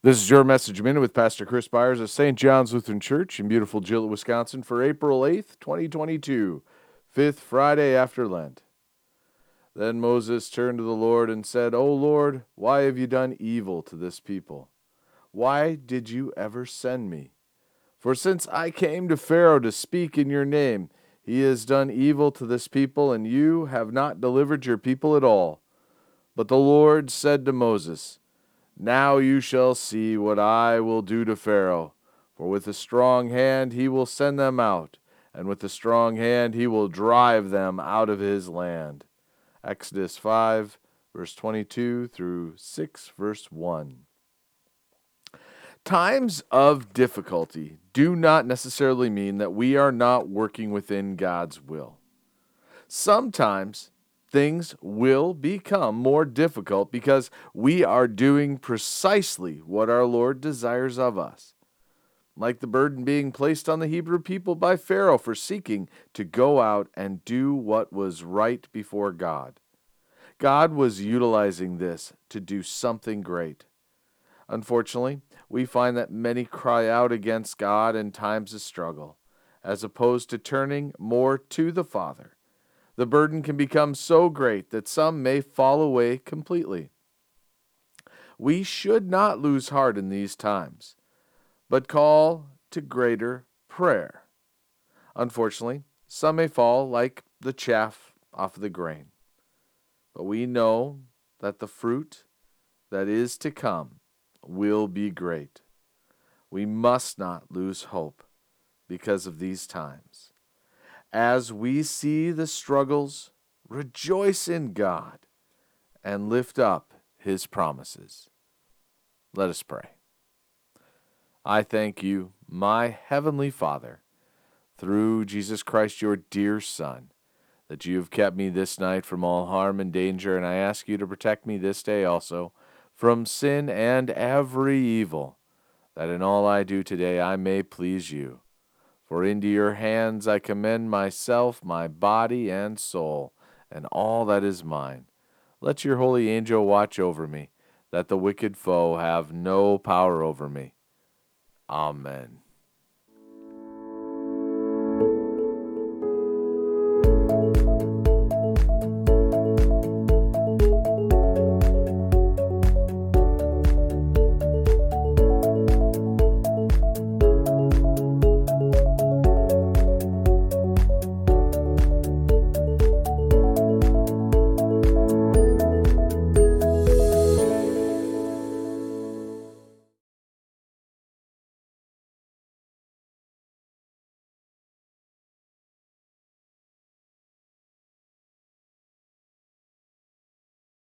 This is your message minute with Pastor Chris Byars of St. John's Lutheran Church in beautiful Gillett, Wisconsin for April 8th, 2022, fifth Friday after Lent. Then Moses turned to the Lord and said, O Lord, why have you done evil to this people? Why did you ever send me? For since I came to Pharaoh to speak in your name, he has done evil to this people, and you have not delivered your people at all. But the Lord said to Moses, now you shall see what I will do to Pharaoh. For with a strong hand he will send them out, and with a strong hand he will drive them out of his land. Exodus 5, verse 22 through 6, verse 1. Times of difficulty do not necessarily mean that we are not working within God's will. Sometimes things will become more difficult because we are doing precisely what our Lord desires of us. Like the burden being placed on the Hebrew people by Pharaoh for seeking to go out and do what was right before God. God was utilizing this to do something great. Unfortunately, we find that many cry out against God in times of struggle, as opposed to turning more to the Father the burden can become so great that some may fall away completely. We should not lose heart in these times, but call to greater prayer. Unfortunately, some may fall like the chaff off the grain. But we know that the fruit that is to come will be great. We must not lose hope because of these times as we see the struggles, rejoice in God and lift up his promises. Let us pray. I thank you, my heavenly Father, through Jesus Christ, your dear Son, that you have kept me this night from all harm and danger, and I ask you to protect me this day also from sin and every evil, that in all I do today I may please you for into your hands I commend myself, my body and soul, and all that is mine. Let your holy angel watch over me, that the wicked foe have no power over me. Amen.